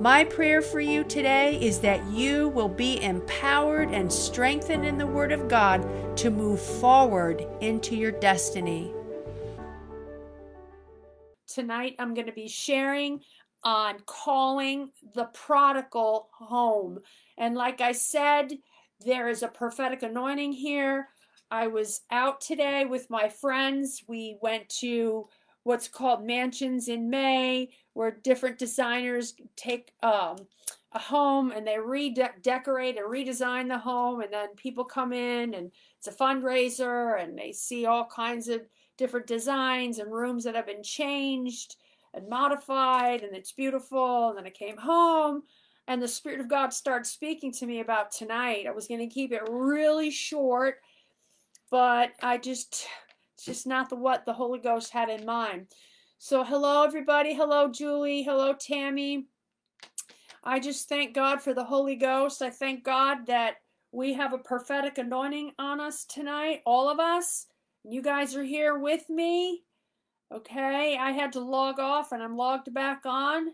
My prayer for you today is that you will be empowered and strengthened in the Word of God to move forward into your destiny. Tonight, I'm going to be sharing on calling the prodigal home. And like I said, there is a prophetic anointing here. I was out today with my friends. We went to what's called mansions in May, where different designers take um, a home and they redecorate and redesign the home, and then people come in and it's a fundraiser and they see all kinds of different designs and rooms that have been changed and modified, and it's beautiful. And then I came home. And the Spirit of God started speaking to me about tonight. I was going to keep it really short, but I just it's just not the what the Holy Ghost had in mind. So, hello, everybody. Hello, Julie. Hello, Tammy. I just thank God for the Holy Ghost. I thank God that we have a prophetic anointing on us tonight, all of us. You guys are here with me. Okay, I had to log off and I'm logged back on.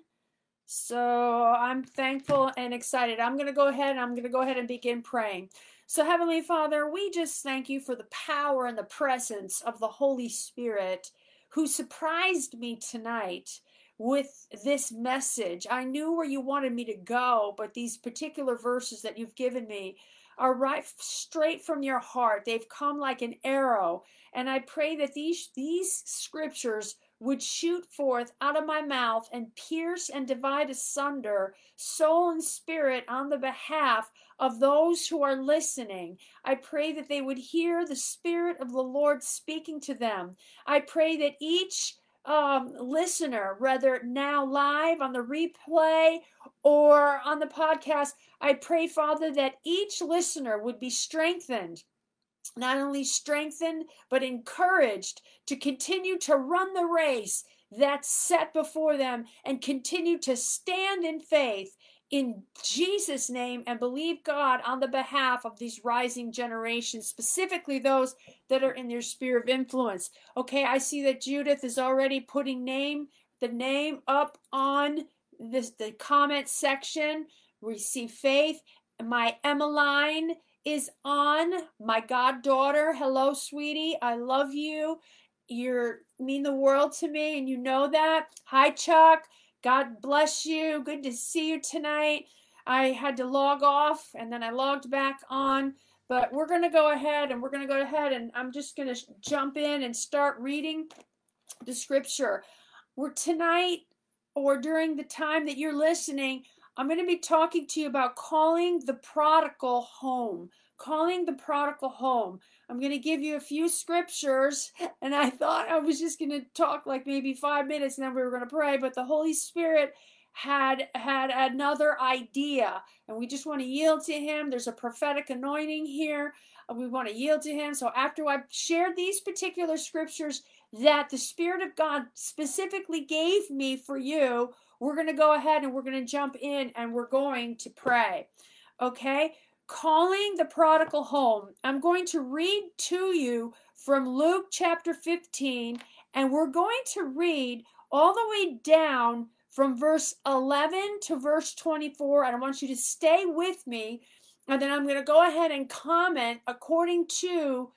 So I'm thankful and excited. I'm going to go ahead and I'm going to go ahead and begin praying. So, Heavenly Father, we just thank you for the power and the presence of the Holy Spirit who surprised me tonight with this message. I knew where you wanted me to go, but these particular verses that you've given me are right straight from your heart. They've come like an arrow. And I pray that these these scriptures would shoot forth out of my mouth and pierce and divide asunder soul and spirit on the behalf of those who are listening. I pray that they would hear the Spirit of the Lord speaking to them. I pray that each um, listener, whether now live on the replay or on the podcast, I pray, Father, that each listener would be strengthened not only strengthened, but encouraged to continue to run the race that's set before them and continue to stand in faith in Jesus' name and believe God on the behalf of these rising generations, specifically those that are in their sphere of influence. Okay, I see that Judith is already putting name the name up on this the comment section. Receive faith. My Emmeline is on. My goddaughter. Hello, sweetie. I love you. You're mean the world to me, and you know that. Hi, Chuck. God bless you. Good to see you tonight. I had to log off and then I logged back on. But we're going to go ahead and we're going to go ahead and I'm just going to jump in and start reading the scripture. We're tonight or during the time that you're listening, I'm going to be talking to you about calling the prodigal home. Calling the prodigal home. I'm going to give you a few scriptures, and I thought I was just going to talk like maybe five minutes, and then we were going to pray. But the Holy Spirit had had another idea, and we just want to yield to Him. There's a prophetic anointing here. We want to yield to Him. So after I shared these particular scriptures that the Spirit of God specifically gave me for you we're going to go ahead and we're going to jump in and we're going to pray. Okay? Calling the prodigal home. I'm going to read to you from Luke chapter 15, and we're going to read all the way down from verse 11 to verse 24. And I want you to stay with me, and then I'm going to go ahead and comment according to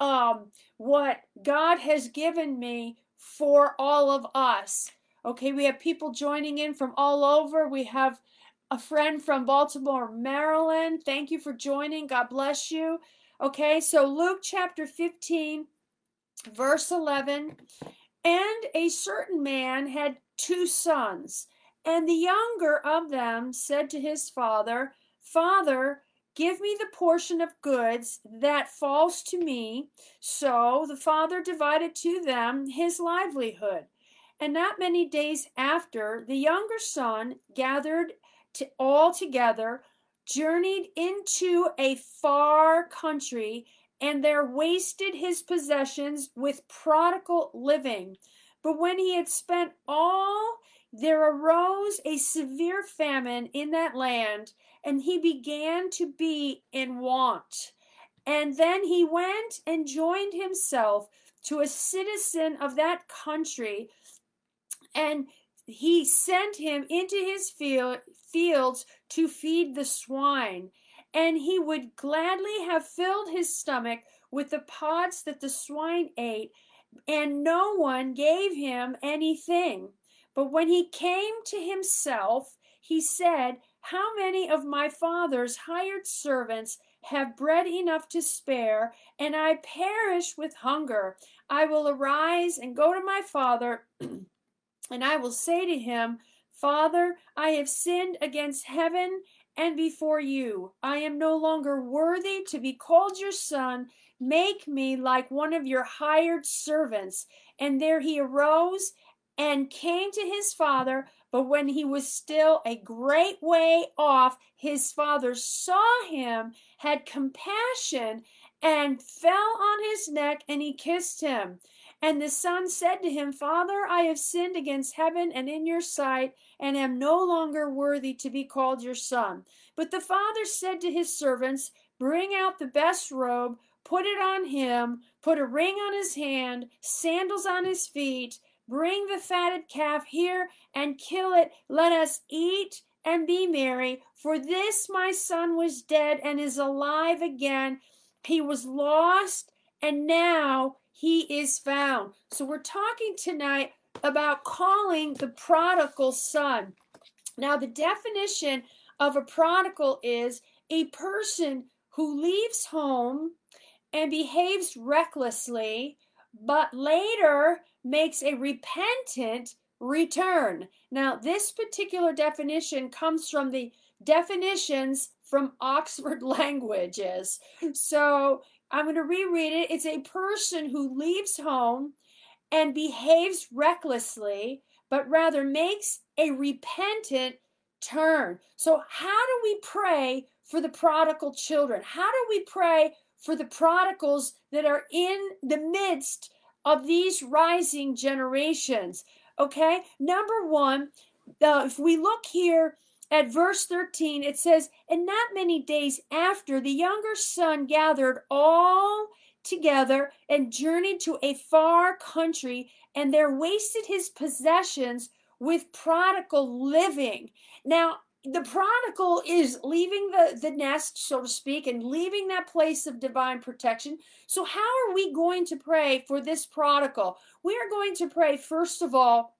um, what God has given me for all of us. Okay, we have people joining in from all over. We have a friend from Baltimore, Maryland. Thank you for joining. God bless you. Okay, so Luke chapter 15, verse 11. And a certain man had two sons, and the younger of them said to his father, Father, give me the portion of goods that falls to me. So the father divided to them his livelihood. And not many days after, the younger son gathered to all together, journeyed into a far country, and there wasted his possessions with prodigal living. But when he had spent all, there arose a severe famine in that land, and he began to be in want. And then he went and joined himself to a citizen of that country, and he sent him into his field, fields to feed the swine. And he would gladly have filled his stomach with the pods that the swine ate, and no one gave him anything. But when he came to himself, he said, How many of my father's hired servants have bread enough to spare, and I perish with hunger? I will arise and go to my father, and I will say to him, Father, I have sinned against heaven and before you. I am no longer worthy to be called your son. Make me like one of your hired servants. And there he arose and came to his father. But when he was still a great way off, his father saw him, had compassion, and fell on his neck, and he kissed him. And the son said to him, Father, I have sinned against heaven and in your sight, and am no longer worthy to be called your son. But the father said to his servants, Bring out the best robe put it on him, put a ring on his hand, sandals on his feet, bring the fatted calf here and kill it. Let us eat and be merry. For this my son was dead and is alive again. He was lost and now he is found. So we're talking tonight about calling the prodigal son. Now, the definition of a prodigal is a person who leaves home and behaves recklessly, but later makes a repentant return. Now, this particular definition comes from the definitions from Oxford Languages. So I'm going to reread it. It's a person who leaves home and behaves recklessly, but rather makes a repentant turn. So, how do we pray for the prodigal children? How do we pray for the prodigals that are in the midst of these rising generations. Okay, number one, uh, if we look here at verse 13, it says, And not many days after, the younger son gathered all together and journeyed to a far country, and there wasted his possessions with prodigal living. Now, the prodigal is leaving the, the nest, so to speak, and leaving that place of divine protection. So, how are we going to pray for this prodigal? We are going to pray, first of all,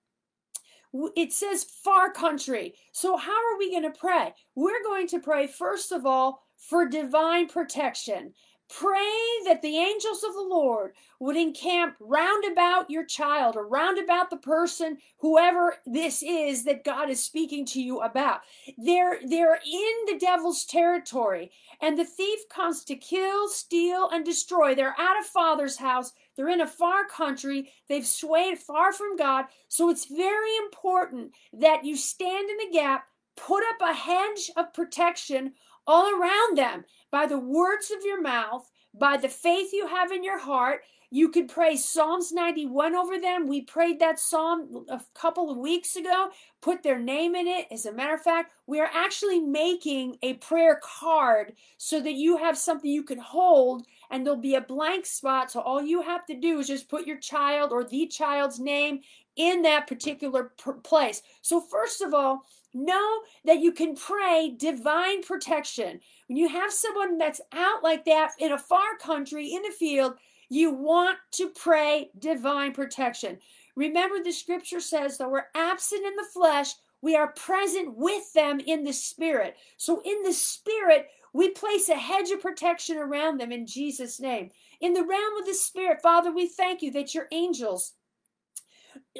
it says far country. So, how are we going to pray? We're going to pray, first of all, for divine protection. Pray that the angels of the Lord would encamp round about your child or round about the person, whoever this is that God is speaking to you about. They're, they're in the devil's territory, and the thief comes to kill, steal, and destroy. They're at a father's house, they're in a far country, they've swayed far from God. So it's very important that you stand in the gap, put up a hedge of protection all around them by the words of your mouth, by the faith you have in your heart. You could pray Psalms 91 over them. We prayed that psalm a couple of weeks ago, put their name in it. As a matter of fact, we are actually making a prayer card so that you have something you can hold and there'll be a blank spot. So all you have to do is just put your child or the child's name in that particular place. So, first of all, know that you can pray divine protection. When you have someone that's out like that in a far country, in the field, you want to pray divine protection. Remember, the scripture says that we're absent in the flesh, we are present with them in the spirit. So, in the spirit, we place a hedge of protection around them in Jesus' name. In the realm of the spirit, Father, we thank you that your angels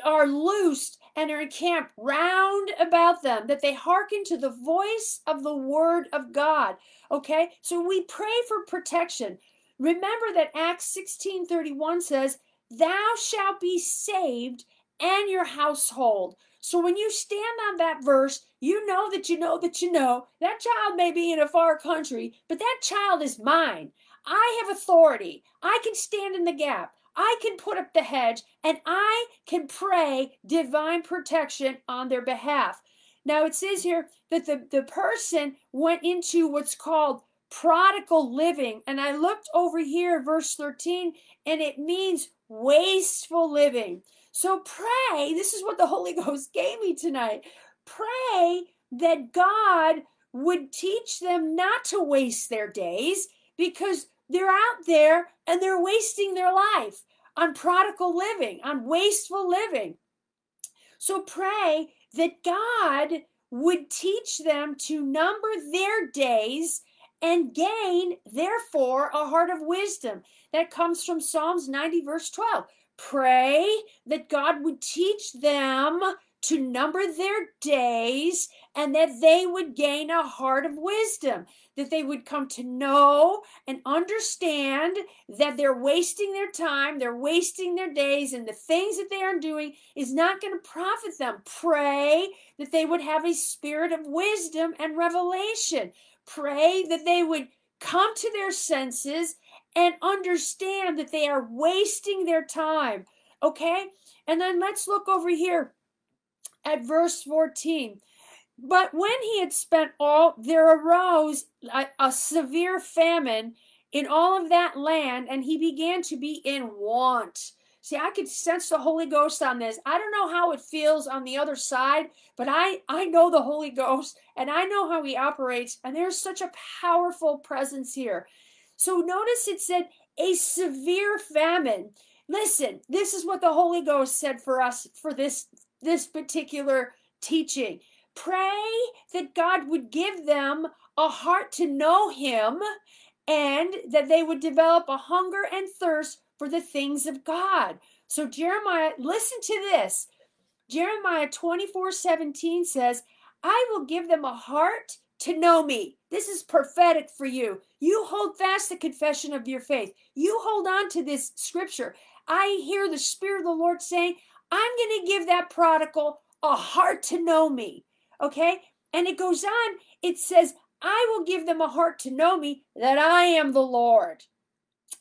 are loosed and are encamped round about them, that they hearken to the voice of the word of God. Okay, so we pray for protection. Remember that Acts 16 31 says, Thou shalt be saved and your household. So when you stand on that verse, you know that you know that you know that child may be in a far country, but that child is mine. I have authority. I can stand in the gap. I can put up the hedge and I can pray divine protection on their behalf. Now it says here that the, the person went into what's called prodigal living. And I looked over here, verse 13, and it means wasteful living. So pray. This is what the Holy Ghost gave me tonight. Pray that God would teach them not to waste their days because they're out there and they're wasting their life on prodigal living, on wasteful living. So pray that God would teach them to number their days and gain, therefore, a heart of wisdom. That comes from Psalms 90, verse 12. Pray that God would teach them to number their days and that they would gain a heart of wisdom, that they would come to know and understand that they're wasting their time, they're wasting their days, and the things that they are doing is not going to profit them. Pray that they would have a spirit of wisdom and revelation. Pray that they would come to their senses and understand that they are wasting their time. Okay? And then let's look over here at verse 14. But when he had spent all, there arose a, a, severe famine in all of that land, and he began to be in want. See, I could sense the Holy Ghost on this. I don't know how it feels on the other side, but I, I know the Holy Ghost and I know how he operates, and there's such a powerful presence here. So notice it said a severe famine. Listen, this is what the Holy Ghost said for us for this this particular teaching. Pray that God would give them a heart to know Him and that they would develop a hunger and thirst for the things of God. So, Jeremiah, listen to this. Jeremiah 24 17 says, I will give them a heart to know me. This is prophetic for you. You hold fast the confession of your faith. You hold on to this scripture. I hear the Spirit of the Lord saying, I'm going to give that prodigal a heart to know me. Okay? And it goes on, it says, I will give them a heart to know me that I am the Lord.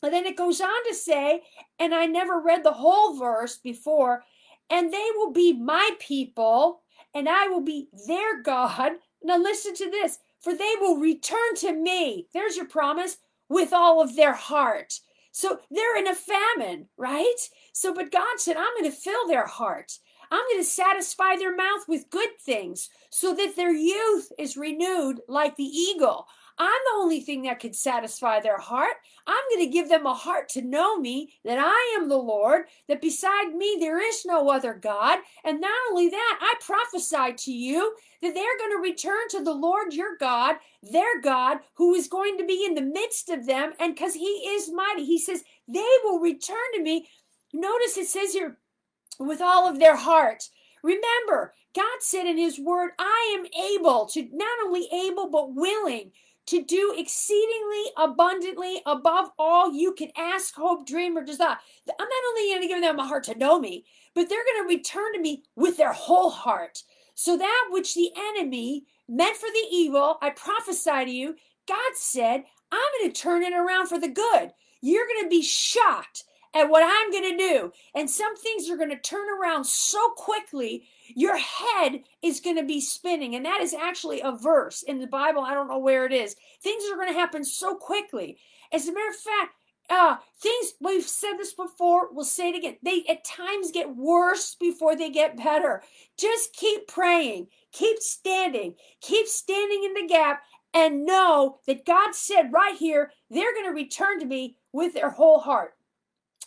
And then it goes on to say, and I never read the whole verse before, and they will be my people, and I will be their God. Now listen to this, for they will return to me. There's your promise with all of their heart. So they're in a famine, right? So, but God said, I'm going to fill their heart. I'm going to satisfy their mouth with good things so that their youth is renewed like the eagle. I'm the only thing that can satisfy their heart. I'm going to give them a heart to know me, that I am the Lord, that beside me there is no other God. And not only that, I prophesy to you that they're going to return to the Lord your God, their God, who is going to be in the midst of them. And because he is mighty, he says, they will return to me. Notice it says here, with all of their heart. Remember, God said in his word, I am able to, not only able, but willing to do exceedingly abundantly above all you can ask, hope, dream, or desire. I'm not only going to give them a heart to know me, but they're going to return to me with their whole heart. So that which the enemy meant for the evil, I prophesy to you, God said, I'm going to turn it around for the good. You're going to be shocked at what I'm going to do. And some things are going to turn around so quickly, your head is going to be spinning. And that is actually a verse in the Bible. I don't know where it is. Things are going to happen so quickly. As a matter of fact, uh, things we've said this before, we'll say it again. They at times get worse before they get better. Just keep praying, keep standing, keep standing in the gap, and know that God said right here, they're going to return to me with their whole heart.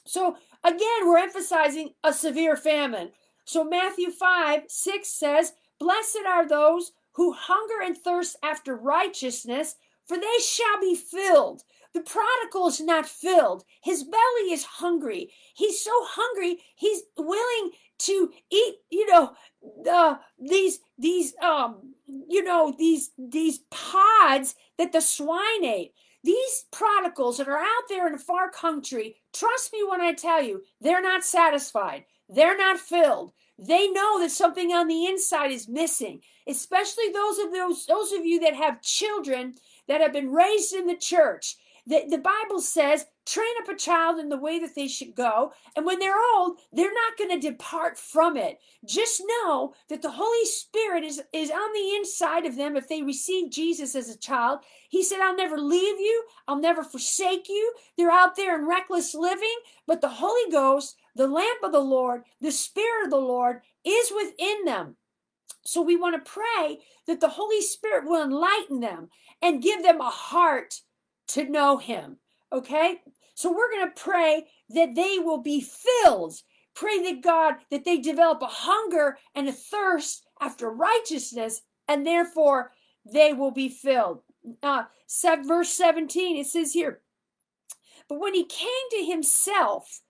So again, we're emphasizing a severe famine. So Matthew 5 6 says, Blessed are those who hunger and thirst after righteousness, for they shall be filled. The prodigal is not filled. His belly is hungry. He's so hungry, he's willing to eat, you know, the these these um you know these these pods that the swine ate. These prodigals that are out there in a far country, trust me when I tell you, they're not satisfied. They're not filled. They know that something on the inside is missing, especially those of those those of you that have children that have been raised in the church The, the Bible says, train up a child in the way that they should go. And when they're old, they're not going to depart from it. Just know that the Holy Spirit is, is on the inside of them if they receive Jesus as a child. He said, I'll never leave you, I'll never forsake you. They're out there in reckless living, but the Holy Ghost, the lamp of the Lord, the Spirit of the Lord is within them. So we want to pray that the Holy Spirit will enlighten them and give them a heart to know him. Okay? So we're going to pray that they will be filled. Pray that God, that they develop a hunger and a thirst after righteousness, and therefore they will be filled. Uh, verse 17, it says here, but when he came to himself,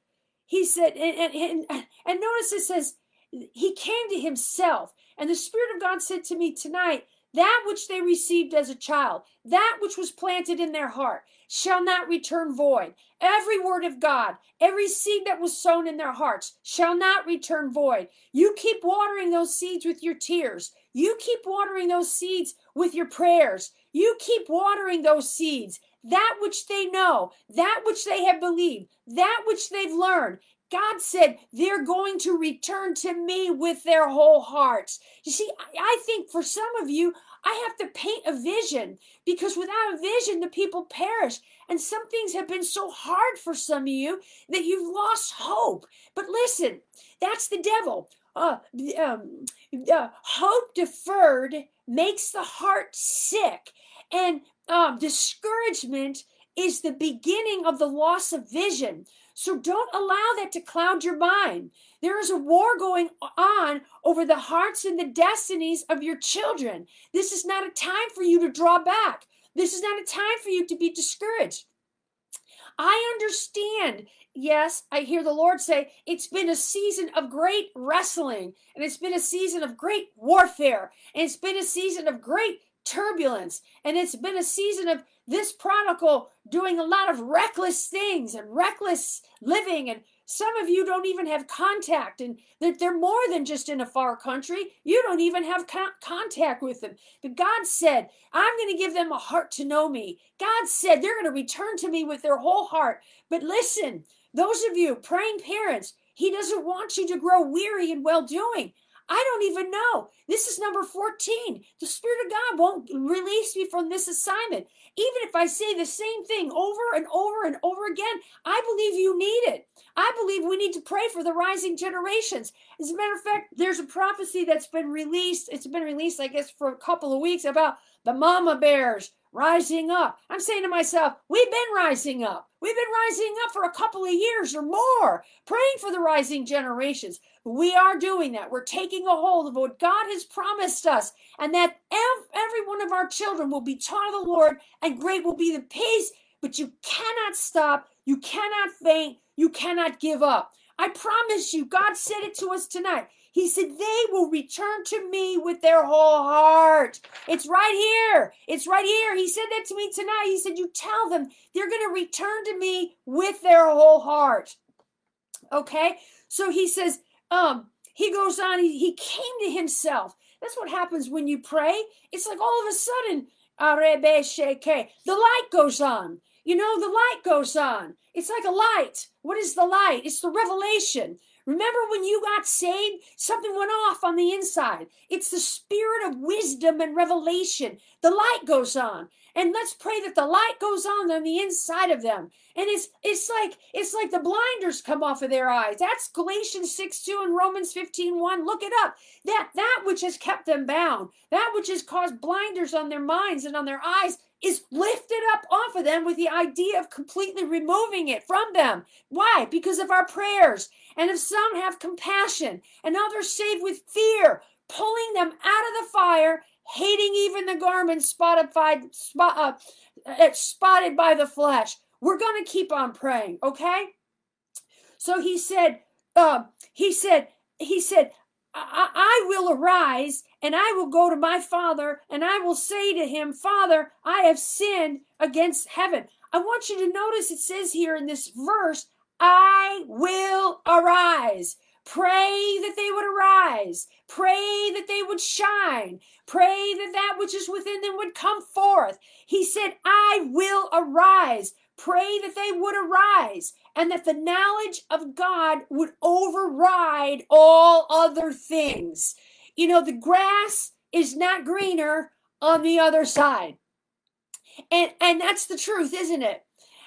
he said, and, and, and notice it says, he came to himself. And the Spirit of God said to me tonight, that which they received as a child, that which was planted in their heart, shall not return void. Every word of God, every seed that was sown in their hearts, shall not return void. You keep watering those seeds with your tears. You keep watering those seeds with your prayers. You keep watering those seeds. That which they know, that which they have believed, that which they've learned, God said they're going to return to me with their whole hearts. You see, I think for some of you, I have to paint a vision because without a vision, the people perish. And some things have been so hard for some of you that you've lost hope. But listen, that's the devil. Uh, um, uh, hope deferred makes the heart sick, and um, discouragement is the beginning of the loss of vision. So don't allow that to cloud your mind. There is a war going on over the hearts and the destinies of your children. This is not a time for you to draw back. This is not a time for you to be discouraged. I understand. Yes, I hear the Lord say it's been a season of great wrestling, and it's been a season of great warfare, and it's been a season of great turbulence, and it's been a season of this prodigal doing a lot of reckless things and reckless living. And some of you don't even have contact and that they're more than just in a far country. You don't even have con- contact with them. But god said i'm going to give them a heart to know me. God said they're going to return to me with their whole heart. But listen those of you praying parents he doesn't want you to grow weary in well doing I don't even know. This is number 14. The Spirit of God won't release me from this assignment. Even if I say the same thing over and over and over again, I believe you need it. I believe we need to pray for the rising generations. As a matter of fact, there's a prophecy that's been released. It's been released, I guess, for a couple of weeks about the mama bears rising up. I'm saying to myself, we've been rising up. We've been rising up for a couple of years or more, praying for the rising generations. We are doing that. We're taking a hold of what God has promised us, and that every one of our children will be taught of the Lord, and great will be the peace. But you cannot stop, you cannot faint, you cannot give up. I promise you, God said it to us tonight. He said, They will return to me with their whole heart. It's right here. It's right here. He said that to me tonight. He said, You tell them they're going to return to me with their whole heart. Okay? So he says, um, he goes on, he, he came to himself. That's what happens when you pray. It's like all of a sudden, the light goes on. You know, the light goes on. It's like a light. What is the light? It's the revelation. Remember when you got saved? Something went off on the inside. It's the spirit of wisdom and revelation. The light goes on. And let's pray that the light goes on on the inside of them. And it's it's like it's like the blinders come off of their eyes. That's Galatians 6 2 and Romans 15 1. Look it up. That that which has kept them bound, that which has caused blinders on their minds and on their eyes is lifted up off of them with the idea of completely removing it from them. Why? Because of our prayers. And if some have compassion and others save with fear, pulling them out of the fire, hating even the garment spotted by, spot, uh, spotted by the flesh. We're going to keep on praying, okay? So he said, uh, he said, he said, I, I will arise and I will go to my father and I will say to him, Father, I have sinned against heaven. I want you to notice it says here in this verse, I will arise. Pray that they would arise. Pray that they would shine. Pray that that which is within them would come forth. He said, I will arise. Pray that they would arise and that the knowledge of God would override all other things. You know, the grass is not greener on the other side. And and that's the truth, isn't it?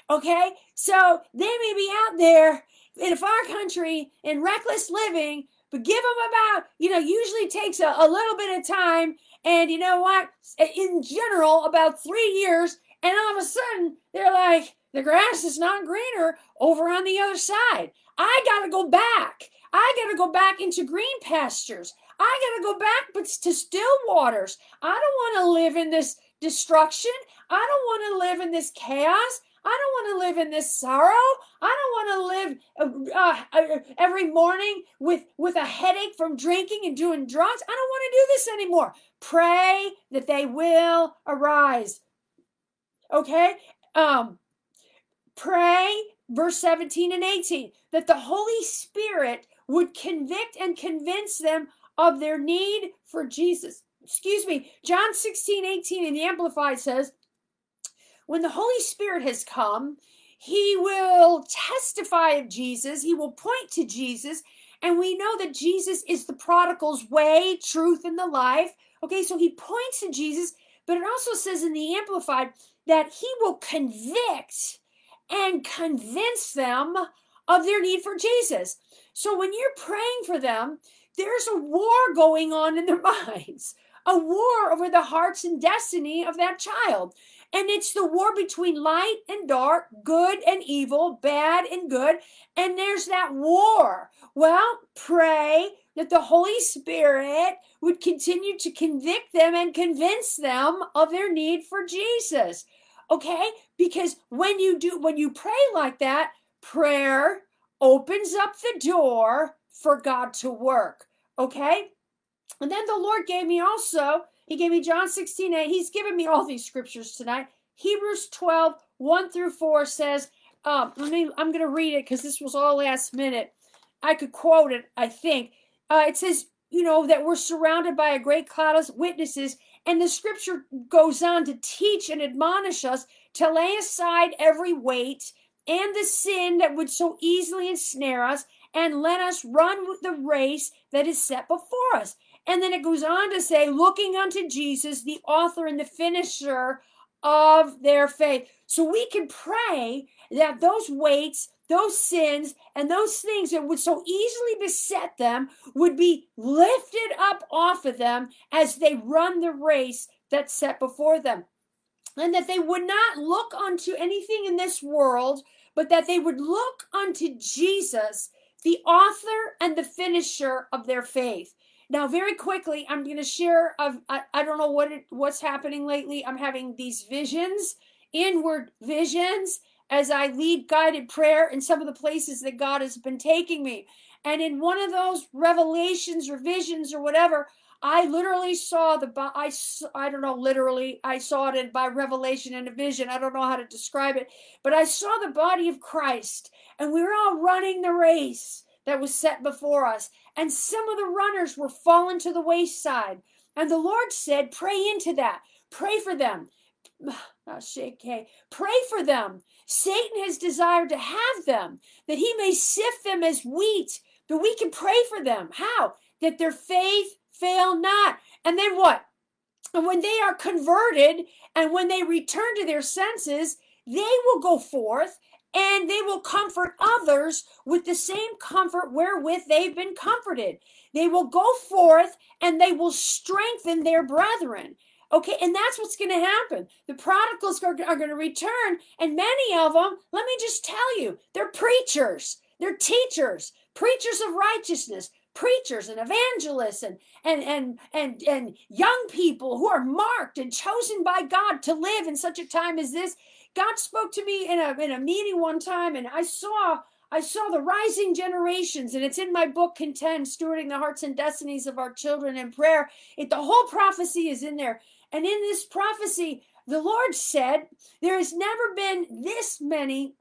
Okay? So they may be out there in a far country in reckless living, but give them about, you know, usually takes a, a little bit of time. And you know what? In general, about three years, and all of a sudden they're like, the grass is not greener over on the other side. I got to go back. I got to go back into green pastures. I got to go back but to still waters. I don't want to live in this destruction. I don't want to live in this chaos. I don't want to live in this sorrow. I don't want to live uh, uh, every morning with with a headache from drinking and doing drugs. I don't want to do this anymore. Pray that they will arise. Okay? Um pray verse 17 and 18 that the Holy Spirit would convict and convince them of their need for Jesus. Excuse me, John 16, 18 in the Amplified says, when the Holy Spirit has come, he will testify of Jesus, he will point to Jesus, and we know that Jesus is the prodigal's way, truth, and the life. Okay, so he points to Jesus, but it also says in the Amplified that he will convict and convince them of their need for Jesus. So when you're praying for them, there's a war going on in their minds, a war over the hearts and destiny of that child. And it's the war between light and dark, good and evil, bad and good. And there's that war. Well, pray that the Holy Spirit would continue to convict them and convince them of their need for Jesus. Okay? Because when you do, when you pray like that, prayer opens up the door for God to work. Okay? And then the Lord gave me also he gave me John 16, 8. He's given me all these scriptures tonight. Hebrews 12, 1 through 4 says, um, let me, I'm going to read it because this was all last minute. I could quote it, I think. Uh, it says, you know, that we're surrounded by a great cloud of witnesses. And the scripture goes on to teach and admonish us to lay aside every weight and the sin that would so easily ensnare us and let us run the race that is set before us. And then it goes on to say, looking unto Jesus, the author and the finisher of their faith. So we can pray that those weights, those sins, and those things that would so easily beset them would be lifted up off of them as they run the race that's set before them. And that they would not look unto anything in this world, but that they would look unto Jesus, the author and the finisher of their faith. Now, very quickly, I'm going to share. Of, I, I don't know what it, what's happening lately. I'm having these visions, inward visions, as I lead guided prayer in some of the places that God has been taking me. And in one of those revelations or visions or whatever, I literally saw the I I don't know literally I saw it in, by revelation and a vision. I don't know how to describe it, but I saw the body of Christ, and we were all running the race that was set before us. And some of the runners were fallen to the wayside. And the Lord said, Pray into that. Pray for them. Ah, pray for them. Satan has desired to have them, that he may sift them as wheat. But we can pray for them. How? That their faith fail not. And then what? And when they are converted and when they return to their senses, they will go forth and they will comfort others with the same comfort wherewith they've been comforted. They will go forth and they will strengthen their brethren. Okay, and that's what's going to happen. The prodigals are, are going to return, and many of them, let me just tell you, they're preachers, they're teachers, preachers of righteousness, preachers and evangelists and and and and and young people who are marked and chosen by God to live in such a time as this God spoke to me in a in a meeting one time, and I saw I saw the rising generations, and it's in my book, Contend, Stewarding the Hearts and Destinies of Our Children in Prayer. It the whole prophecy is in there. And in this prophecy, the Lord said, There has never been this many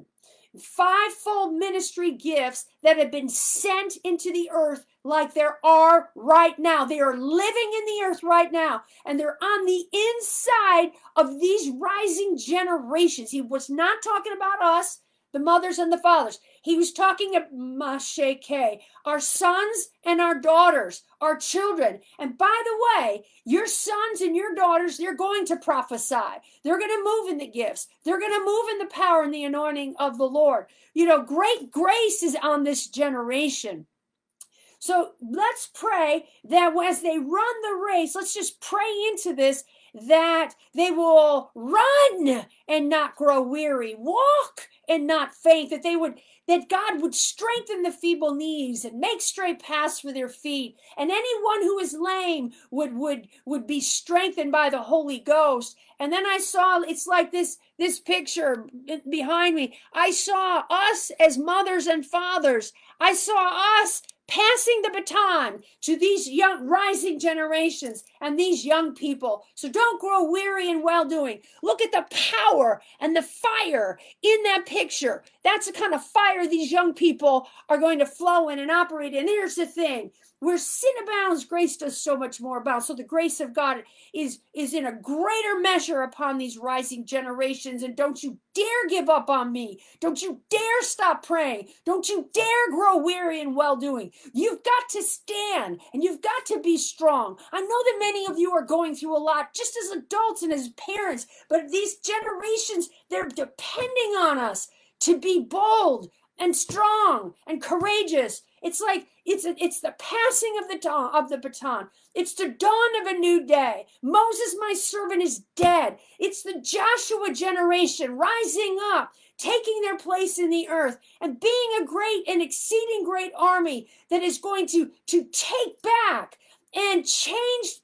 fivefold ministry gifts that have been sent into the earth like there are right now. They are living in the earth right now, and they're on the inside of these rising generations. He was not talking about us, the mothers and the fathers. He was talking about Masheke, our sons and our daughters, our children. And by the way, your sons and your daughters, they're going to prophesy. They're going to move in the gifts. They're going to move in the power and the anointing of the Lord. You know, great grace is on this generation. So let's pray that as they run the race, let's just pray into this that they will run and not grow weary, walk and not faint, that they would that God would strengthen the feeble knees and make straight paths for their feet. And anyone who is lame would would would be strengthened by the Holy Ghost. And then I saw it's like this this picture behind me. I saw us as mothers and fathers. I saw us passing the baton to these young rising generations and these young people. So don't grow weary in well doing. Look at the power and the fire in that picture. That's the kind of fire these young people are going to flow in and operate in. Here's the thing where sin abounds, grace does so much more abound. So the grace of God is, is in a greater measure upon these rising generations. And don't you dare give up on me. Don't you dare stop praying. Don't you dare grow weary in well doing. You've got to stand and you've got to be strong. I know that many of you are going through a lot just as adults and as parents, but these generations, they're depending on us to be bold and strong and courageous. It's like it's it's the passing of the dawn of the baton. It's the dawn of a new day. Moses, my servant, is dead. It's the Joshua generation rising up, taking their place in the earth, and being a great and exceeding great army that is going to to take back and change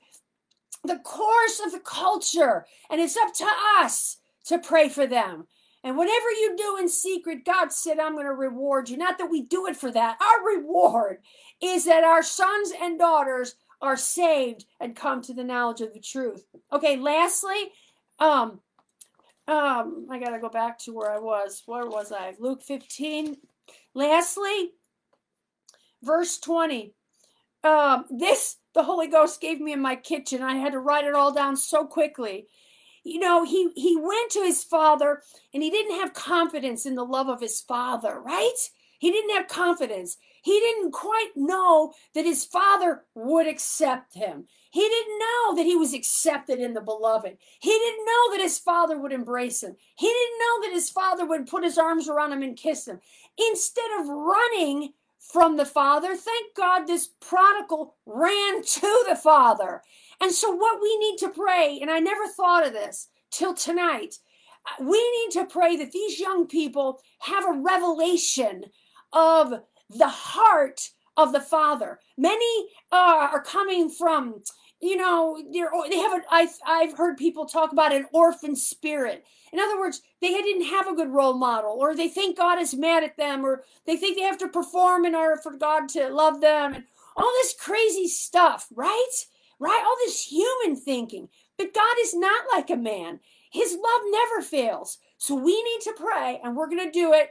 the course of the culture. And it's up to us to pray for them. And whatever you do in secret, God said, I'm going to reward you. Not that we do it for that. Our reward is that our sons and daughters are saved and come to the knowledge of the truth. Okay, lastly, um, um, I gotta go back to where I was. Where was I? Luke 15. Lastly, verse 20. Um, this the Holy Ghost gave me in my kitchen. I had to write it all down so quickly. You know he he went to his father and he didn't have confidence in the love of his father right? He didn't have confidence. He didn't quite know that his father would accept him. He didn't know that he was accepted in the beloved. He didn't know that his father would embrace him. He didn't know that his father would put his arms around him and kiss him. Instead of running from the father thank god this prodigal ran to the father and so, what we need to pray, and I never thought of this till tonight, uh, we need to pray that these young people have a revelation of the heart of the Father. Many uh, are coming from, you know, they're, they have. A, I've, I've heard people talk about an orphan spirit. In other words, they didn't have a good role model, or they think God is mad at them, or they think they have to perform in order for God to love them, and all this crazy stuff, right? right? All this human thinking. But God is not like a man. His love never fails. So we need to pray, and we're going to do it,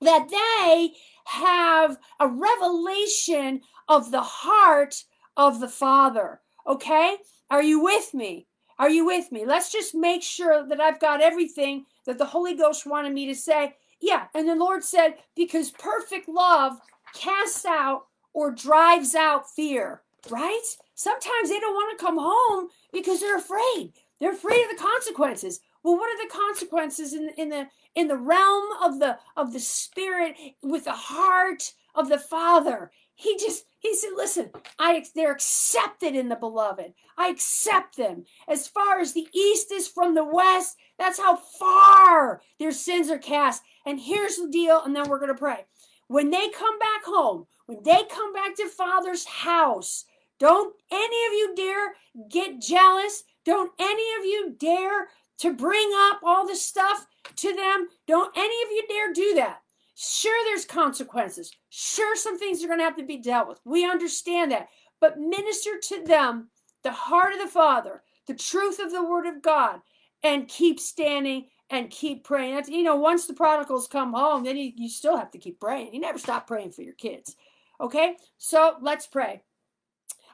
that they have a revelation of the heart of the Father. Okay? Are you with me? Are you with me? Let's just make sure that I've got everything that the Holy Ghost wanted me to say. Yeah. And the Lord said, because perfect love casts out or drives out fear, right? Sometimes they don't want to come home because they're afraid. They're afraid of the consequences. Well, what are the consequences in, in the in the realm of the of the spirit with the heart of the Father? He just he said, "Listen, I they're accepted in the beloved. I accept them as far as the east is from the west. That's how far their sins are cast." And here's the deal, and then we're going to pray. When they come back home, when they come back to Father's house, don't any of you dare get jealous. Don't any of you dare to bring up all this stuff to them. Don't any of you dare do that. Sure, there's consequences. Sure, some things are going to have to be dealt with. We understand that. But minister to them the heart of the Father, the truth of the Word of God, and keep standing and keep praying. That's, you know, once the prodigals come home, then you, you still have to keep praying. You never stop praying for your kids. Okay, so let's pray.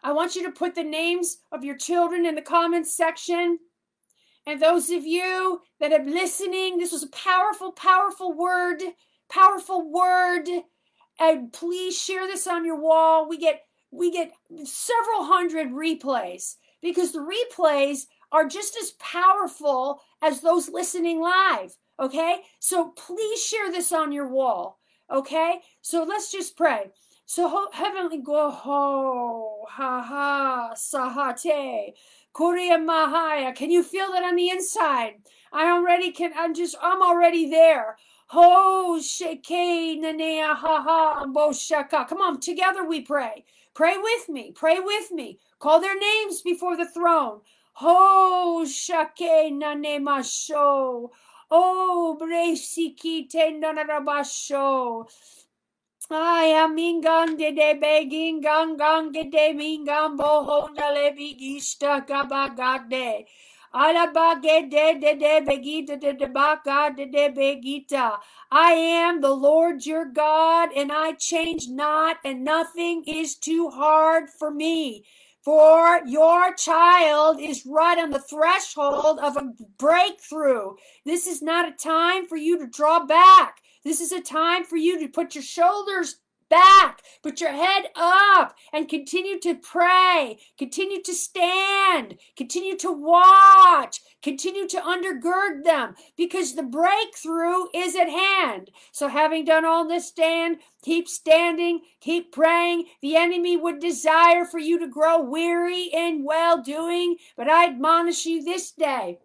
I want you to put the names of your children in the comments section. And those of you that are listening, this was a powerful, powerful word, powerful word. And please share this on your wall. We get we get several hundred replays because the replays are just as powerful as those listening live. Okay, so please share this on your wall. Okay, so let's just pray. So heavenly go ho ha ha sahate Korea Mahaya. Can you feel that on the inside? I already can I'm just I'm already there. Ho sheke nanea ha ha boshaka. Come on, together we pray. Pray with me. Pray with me. Call their names before the throne. Ho shake nane masho. Oh, bresiki tendanarabasho. I am ingan de de begin gang gang de de mingan bohonda le I am the Lord your God, and I change not, and nothing is too hard for me. For your child is right on the threshold of a breakthrough. This is not a time for you to draw back. This is a time for you to put your shoulders back, put your head up, and continue to pray, continue to stand, continue to watch, continue to undergird them because the breakthrough is at hand. So, having done all this, stand, keep standing, keep praying. The enemy would desire for you to grow weary in well doing, but I admonish you this day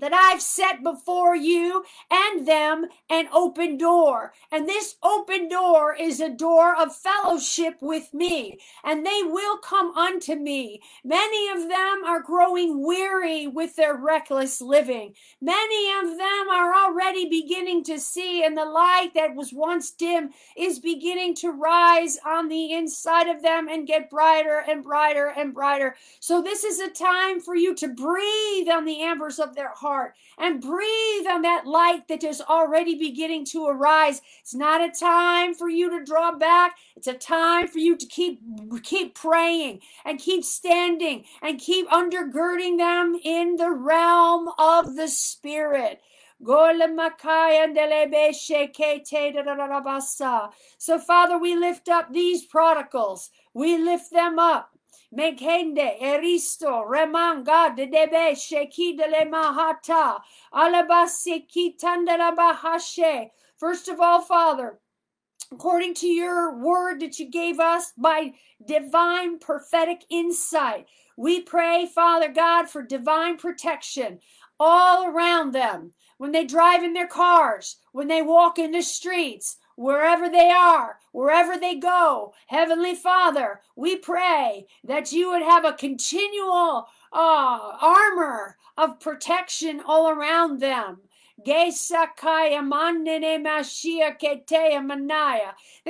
that I've set before you and them an open door. And this open door is a door of fellowship with me, and they will come unto me. Many of them are growing weary with their reckless living. Many of them are already beginning to see, and the light that was once dim is beginning to rise on the inside of them and get brighter and brighter and brighter. So, this is a time for you to breathe on the embers of their heart and breathe on that light that is already beginning to arise. It's not a time for you to draw back. It's a time for you to keep keep praying and keep standing and keep undergirding them in the realm of the spirit. So, Father, we lift up these prodigals. We lift them up. Mekhende, Eristo, Remanga, de Debe, Sheki de le Mahata, Alabasiki Tandalabahashe. First of all, Father, according to your word that you gave us by divine prophetic insight, we pray, Father God, for divine protection all around them when they drive in their cars, when they walk in the streets, wherever they are, wherever they go. Heavenly Father, we pray that you would have a continual uh, armor of protection all around them. That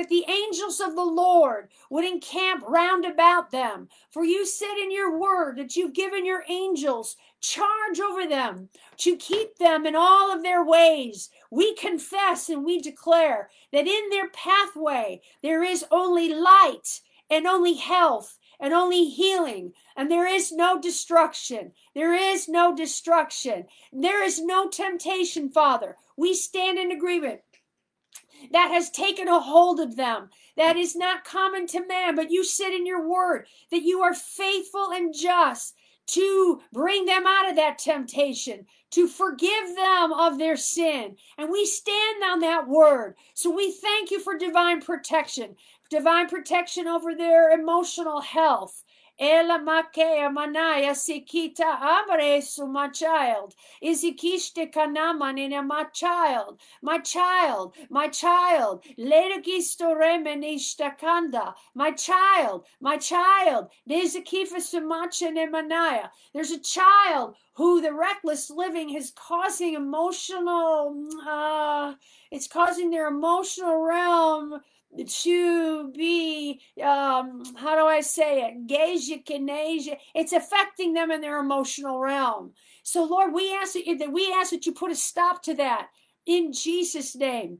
the angels of the Lord would encamp round about them. For you said in your word that you've given your angels charge over them to keep them in all of their ways. We confess and we declare that in their pathway there is only light and only health and only healing, and there is no destruction. There is no destruction. There is no temptation, Father. We stand in agreement that has taken a hold of them. That is not common to man, but you said in your word that you are faithful and just to bring them out of that temptation, to forgive them of their sin. And we stand on that word. So we thank you for divine protection, divine protection over their emotional health, Ela makea manaya sikita abresu my child. Izikishte kanaman in my child, my child, my child. Ledagisto remenishtakanda, my child, my child. Dezakifa sumacha manaya. There's a child who the reckless living is causing emotional, uh, it's causing their emotional realm to be um, how do I say it? Geja It's affecting them in their emotional realm. So Lord, we ask that we ask that you put a stop to that in Jesus' name.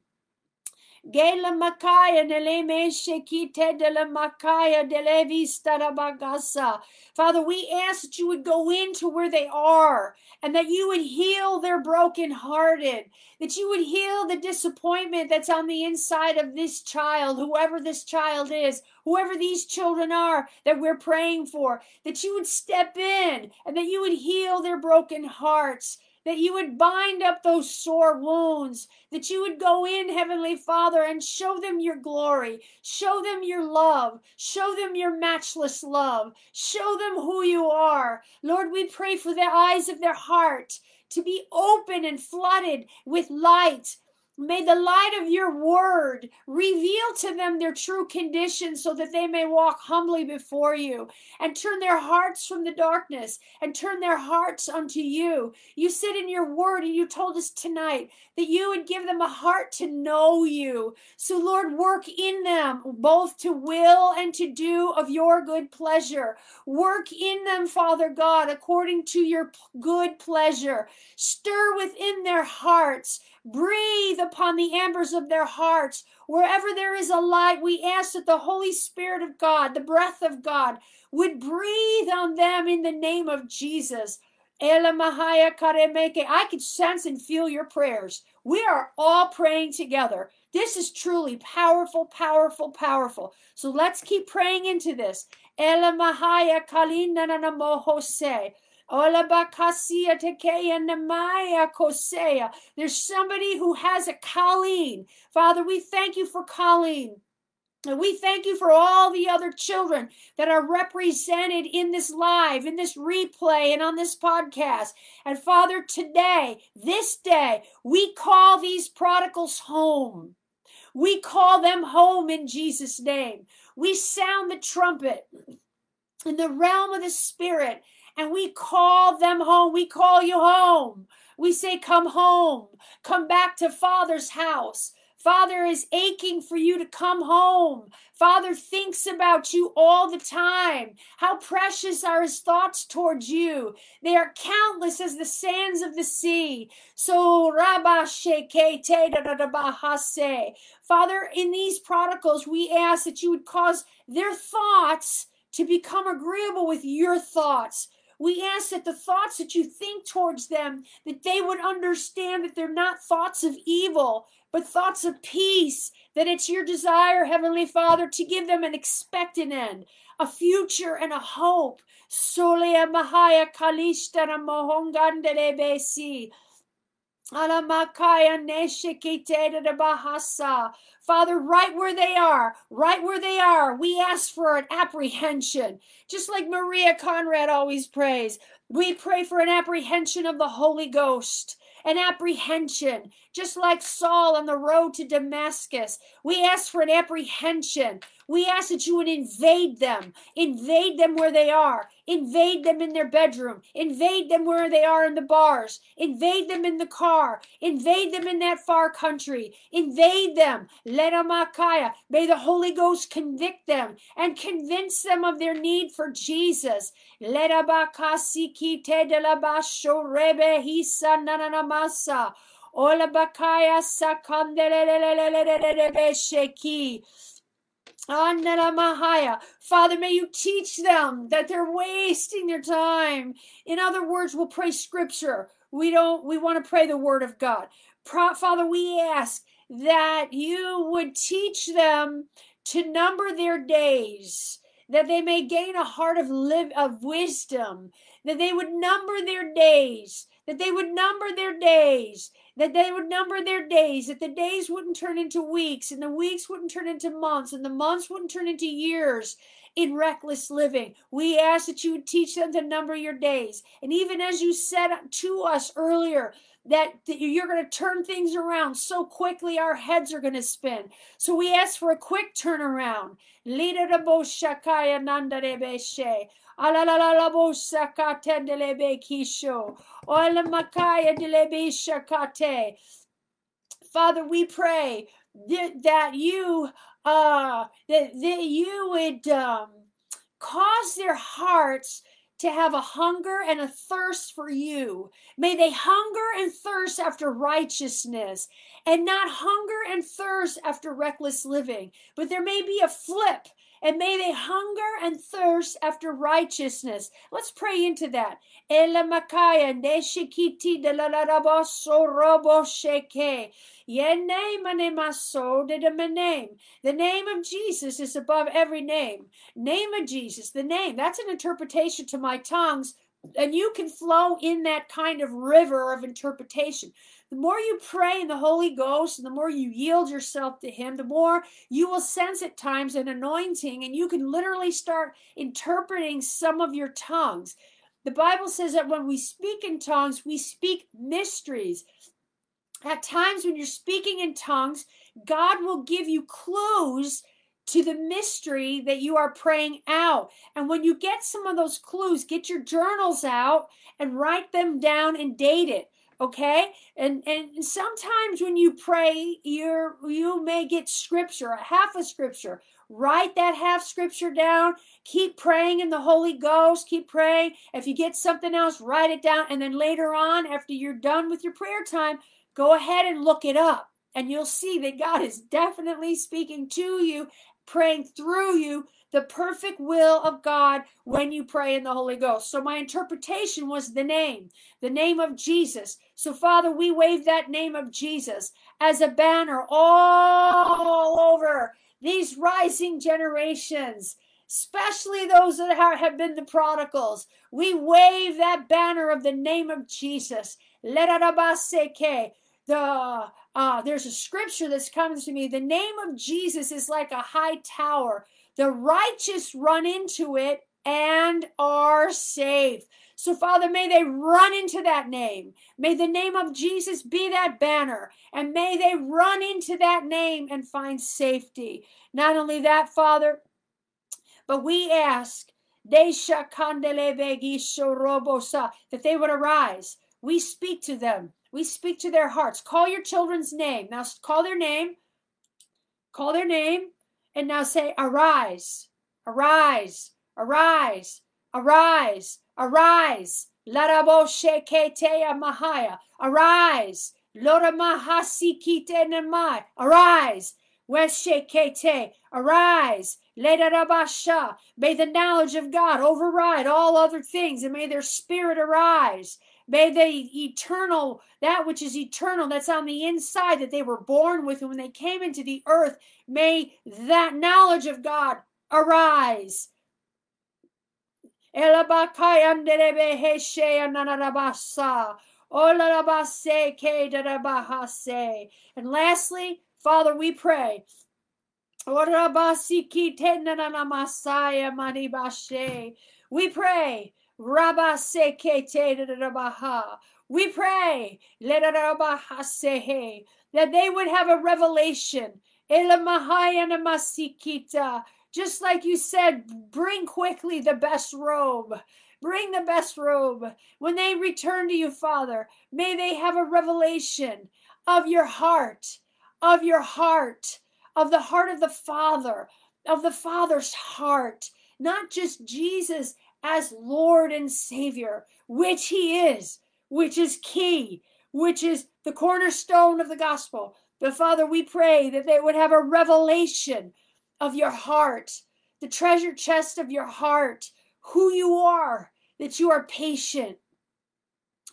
Gela Makaya Neleme Shekite de la Makaya de Levista Bagasa. Father, we ask that you would go into where they are and that you would heal their brokenhearted, that you would heal the disappointment that's on the inside of this child, whoever this child is, whoever these children are that we're praying for, that you would step in and that you would heal their broken hearts that you would bind up those sore wounds, that you would go in, Heavenly Father, and show them your glory, show them your love, show them your matchless love, show them who you are. Lord, we pray for the eyes of their heart to be open and flooded with light May the light of your word reveal to them their true condition so that they may walk humbly before you and turn their hearts from the darkness and turn their hearts unto you. You said in your word, and you told us tonight that you would give them a heart to know you. So, Lord, work in them both to will and to do of your good pleasure. Work in them, Father God, according to your good pleasure. Stir within their hearts Breathe upon the embers of their hearts. Wherever there is a light, we ask that the Holy Spirit of God, the breath of God, would breathe on them in the name of Jesus. I can sense and feel your prayers. We are all praying together. This is truly powerful, powerful, powerful. So let's keep praying into this. There's somebody who has a Colleen. Father, we thank you for Colleen. And we thank you for all the other children that are represented in this live, in this replay, and on this podcast. And Father, today, this day, we call these prodigals home. We call them home in Jesus' name. We sound the trumpet in the realm of the Spirit and we call them home. We call you home. We say, Come home. Come back to Father's house. Father is aching for you to come home. Father thinks about you all the time. How precious are his thoughts towards you. They are countless as the sands of the sea. So. Father, in these prodigals, we ask that you would cause their thoughts to become agreeable with your thoughts. We ask that the thoughts that you think towards them, that they would understand that they're not thoughts of evil, but thoughts of peace, that it's your desire, Heavenly Father, to give them an expectant end, a future and a hope. Solea Mahaya Kalistara Mohongandele Father, right where they are, right where they are, we ask for an apprehension. Just like Maria Conrad always prays, we pray for an apprehension of the Holy Ghost an apprehension, just like Saul on the road to Damascus. We ask for an apprehension. We ask that you would invade them, invade them where they are, invade them in their bedroom, invade them where they are in the bars, invade them in the car, invade them in that far country, invade them. Let Amakaya, may the Holy Ghost convict them and convince them of their need for Jesus. Let Abakasi kite de la basho rebe hisa nananamasa. Ola bakaya sakandelelelelelelebe sheki. Father, may you teach them that they're wasting their time. In other words, we'll pray scripture. We don't, we want to pray the word of God. Father, we ask that you would teach them to number their days, that they may gain a heart of live of wisdom, that they would number their days, that they would number their days, that they would number their days, that the days wouldn't turn into weeks, and the weeks wouldn't turn into months, and the months wouldn't turn into years in reckless living. We ask that you would teach them to number your days. And even as you said to us earlier, that, you're going to turn things around so quickly our heads are going to spin. So we ask for a quick turnaround. Father, we pray that you uh, that, that you would um, cause their hearts to have a hunger and a thirst for you. May they hunger and thirst after righteousness and not hunger and thirst after reckless living. But there may be a flip and may they hunger and thirst after righteousness. Let's pray into that. The name of Jesus is above every name. Name of Jesus, the name. That's an interpretation to my tongues. And you can flow in that kind of river of interpretation. The more you pray in the Holy Ghost and the more you yield yourself to Him, the more you will sense at times an anointing, and you can literally start interpreting some of your tongues. The Bible says that when we speak in tongues, we speak mysteries. At times, when you're speaking in tongues, God will give you clues to the mystery that you are praying out. And when you get some of those clues, get your journals out and write them down and date it okay? And and sometimes when you pray you're you may get scripture a half a scripture. Write that half scripture down. Keep praying in the holy ghost. Keep praying. If you get something else write it down. And then later on after you're done with your prayer time go ahead and look it up. And you'll see that god is definitely speaking to you praying through you the perfect will of God when you pray in the Holy Ghost. So my interpretation was the name, the name of Jesus. So Father, we wave that name of Jesus as a banner all over these rising generations, especially those that have been the prodigals. We wave that banner of the name of Jesus. The uh, there's a scripture that's coming to me. The name of Jesus is like a high tower the righteous run into it and are safe. So, Father, may they run into that name. May the name of Jesus be that banner, and may they run into that name and find safety. Not only that, Father, but we ask that they would arise. We speak to them. We speak to their hearts. Call your children's name. Now, call their name. Call their name and now say, Arise, arise, arise, arise, arise. Larabosheketea Mahaya, arise. Lora Mahasikite Nemai, arise. Weshekete, arise. Ledarabasha, may the knowledge of God override all other things, and may their spirit arise. May the eternal, that which is eternal, that's on the inside that they were born with, when they came into the earth, may that knowledge of God arise. And lastly, Father, we pray. We pray Rabba We pray that they would have a revelation. Just like you said, bring quickly the best robe. Bring the best robe. When they return to you, Father, may they have a revelation of your heart, of your heart, of the heart of the Father, of the Father's heart. Not just Jesus as Lord and Savior, which He is, which is key, which is the cornerstone of the gospel. But Father, we pray that they would have a revelation of your heart, the treasure chest of your heart, who you are, that you are patient,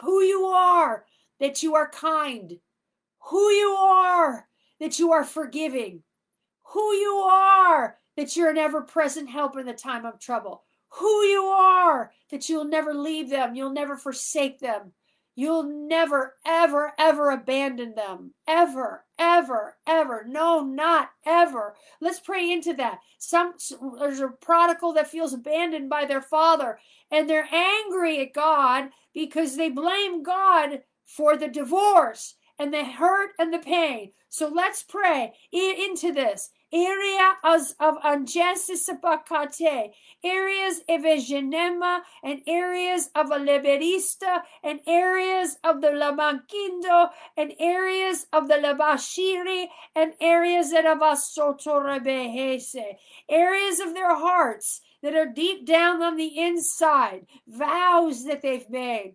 who you are, that you are kind, who you are, that you are forgiving, who you are, that you're an ever present help in the time of trouble who you are, that you'll never leave them, you'll never forsake them. You'll never, ever, ever abandon them. Ever, ever, ever. No, not ever. Let's pray into that. Some there's a prodigal that feels abandoned by their father, and they're angry at God because they blame God for the divorce and the hurt and the pain. So let's pray into this. Areas of Angesis Bakate, areas of Egenema, and areas of a Liberista, and areas of the Lamankindo, and areas of the Labashiri, and areas of Asotorebehese, areas of their hearts that are deep down on the inside, vows that they've made.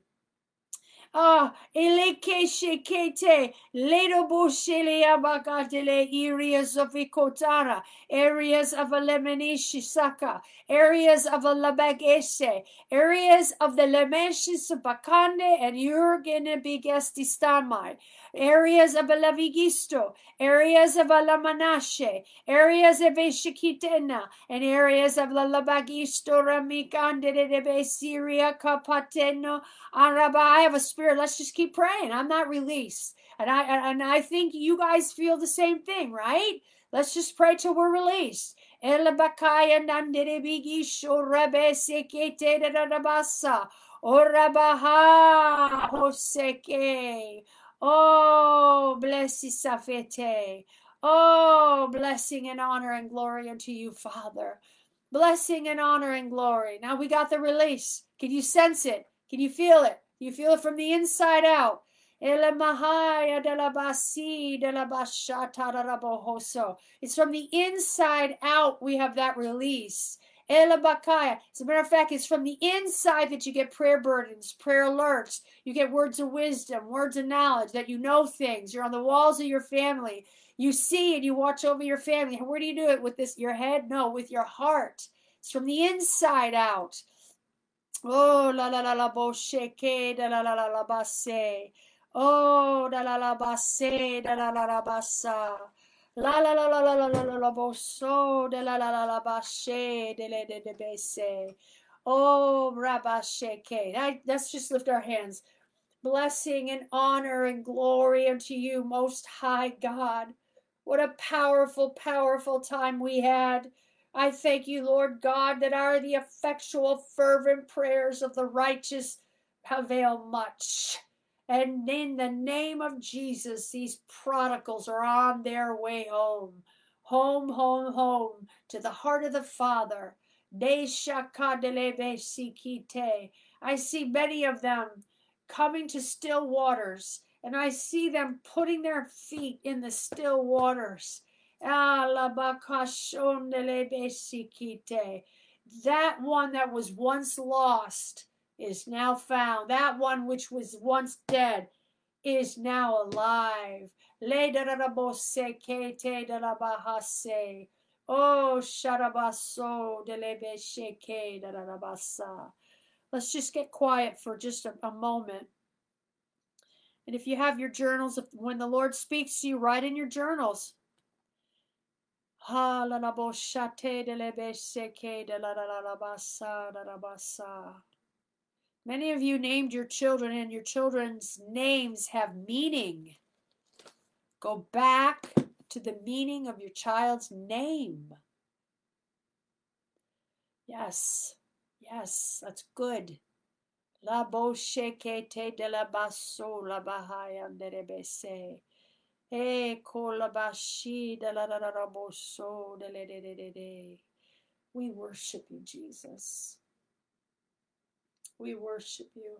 Ah, eleke shekete, ledo boshele abagatele, areas of ikotara, areas of a lemenishisaka, areas of a labagese, areas of the lemeshis bakande and yurgen bigestistamai, areas of a lavigisto, areas of a lamanashe, areas of a shikitena, and areas of the labagisto ramikande de Syria kapateno araba. I have a spirit. Let's just keep praying. I'm not released. And I and I think you guys feel the same thing, right? Let's just pray till we're released. Elabakaya nandere bigi shorebe sekete dadabasa. Orabaha hoseke. Oh, bless Isafete. Oh, blessing and honor and glory unto you, Father. Blessing and honor and glory. Now we got the release. Can you sense it? Can you feel it? You feel it from the inside out. It's from the inside out we have that release. Elabakaya. As a matter of fact, it's from the inside that you get prayer burdens, prayer alerts. You get words of wisdom, words of knowledge, that you know things. You're on the walls of your family. You see and you watch over your family. Where do you do it? With this your head? No, with your heart. It's from the inside out. Oh la la la la bo sheke da la la la la basse. Oh da la la basse da la la la bassa. La la la la la la la la la boso de la la la la bashe de le de de bese. Oh rabasheke. Let's just lift our hands. Blessing and honor and glory unto you, most high God. What a powerful, powerful time we had. I thank you, Lord God, that are the effectual, fervent prayers of the righteous avail much. And in the name of Jesus, these prodigals are on their way home. Home, home, home to the heart of the Father. I see many of them coming to still waters, and I see them putting their feet in the still waters. That one that was once lost is now found. That one which was once dead is now alive. Oh, sharabaso delebesheke darabasa. Let's just get quiet for just a, a moment. And if you have your journals, if, when the Lord speaks to you, write in your journals. Ha la la bo shate delebesheke darabasa darabasa. Many of you named your children, and your children's names have meaning. Go back to the meaning of your child's name. Yes, yes, that's good. La bo shekete de la baso la bahaya derebese. E kolabashi de la la boso de le de de de. We worship you, Jesus. We worship you.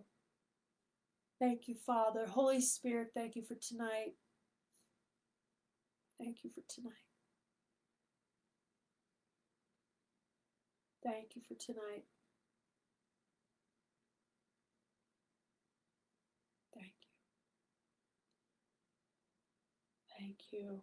Thank you, Father. Holy Spirit, thank you for tonight. Thank you for tonight. Thank you for tonight. Thank you. Thank you.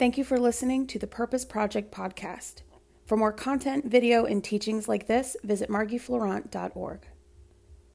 Thank you for listening to the Purpose Project podcast. For more content, video, and teachings like this, visit margieflorent.org.